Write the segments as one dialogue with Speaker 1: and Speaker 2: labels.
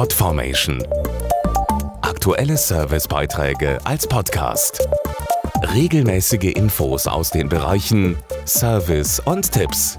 Speaker 1: Podformation. Aktuelle Servicebeiträge als Podcast. Regelmäßige Infos aus den Bereichen Service und Tipps.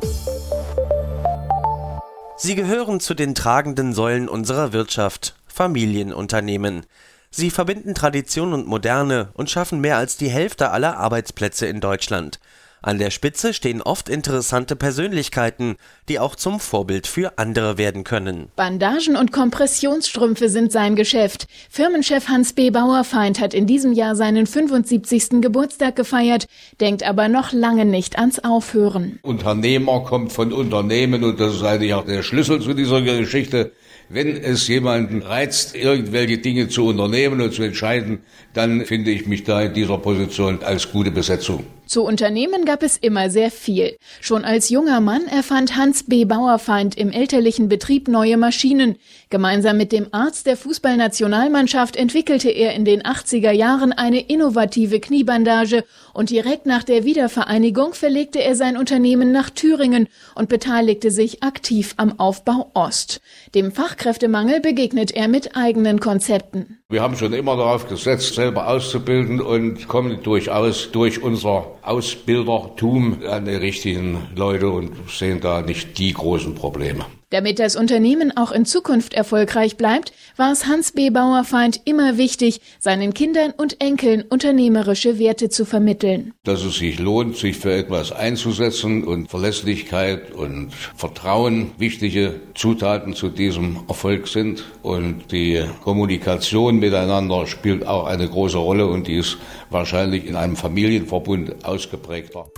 Speaker 2: Sie gehören zu den tragenden Säulen unserer Wirtschaft, Familienunternehmen. Sie verbinden Tradition und Moderne und schaffen mehr als die Hälfte aller Arbeitsplätze in Deutschland. An der Spitze stehen oft interessante Persönlichkeiten, die auch zum Vorbild für andere werden können.
Speaker 3: Bandagen und Kompressionsstrümpfe sind sein Geschäft. Firmenchef Hans B. Bauerfeind hat in diesem Jahr seinen 75. Geburtstag gefeiert, denkt aber noch lange nicht ans Aufhören.
Speaker 4: Unternehmer kommt von Unternehmen und das ist eigentlich auch der Schlüssel zu dieser Geschichte. Wenn es jemanden reizt, irgendwelche Dinge zu unternehmen und zu entscheiden, dann finde ich mich da in dieser Position als gute Besetzung.
Speaker 3: Zu Unternehmen gab es immer sehr viel. Schon als junger Mann erfand Hans B. Bauerfeind im elterlichen Betrieb neue Maschinen. Gemeinsam mit dem Arzt der Fußballnationalmannschaft entwickelte er in den 80er Jahren eine innovative Kniebandage und direkt nach der Wiedervereinigung verlegte er sein Unternehmen nach Thüringen und beteiligte sich aktiv am Aufbau Ost. Dem Fachkräftemangel begegnet er mit eigenen Konzepten.
Speaker 4: Wir haben schon immer darauf gesetzt, selber auszubilden und kommen durchaus durch unser Ausbildertum an die richtigen Leute und sehen da nicht die großen Probleme.
Speaker 3: Damit das Unternehmen auch in Zukunft erfolgreich bleibt, war es Hans B. Bauerfeind immer wichtig, seinen Kindern und Enkeln unternehmerische Werte zu vermitteln.
Speaker 4: Dass es sich lohnt, sich für etwas einzusetzen und Verlässlichkeit und Vertrauen wichtige Zutaten zu diesem Erfolg sind. Und die Kommunikation miteinander spielt auch eine große Rolle und die ist wahrscheinlich in einem Familienverbund ausgeprägter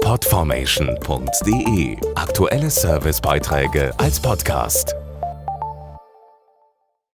Speaker 1: Podformation.de Aktuelle Servicebeiträge als Podcast.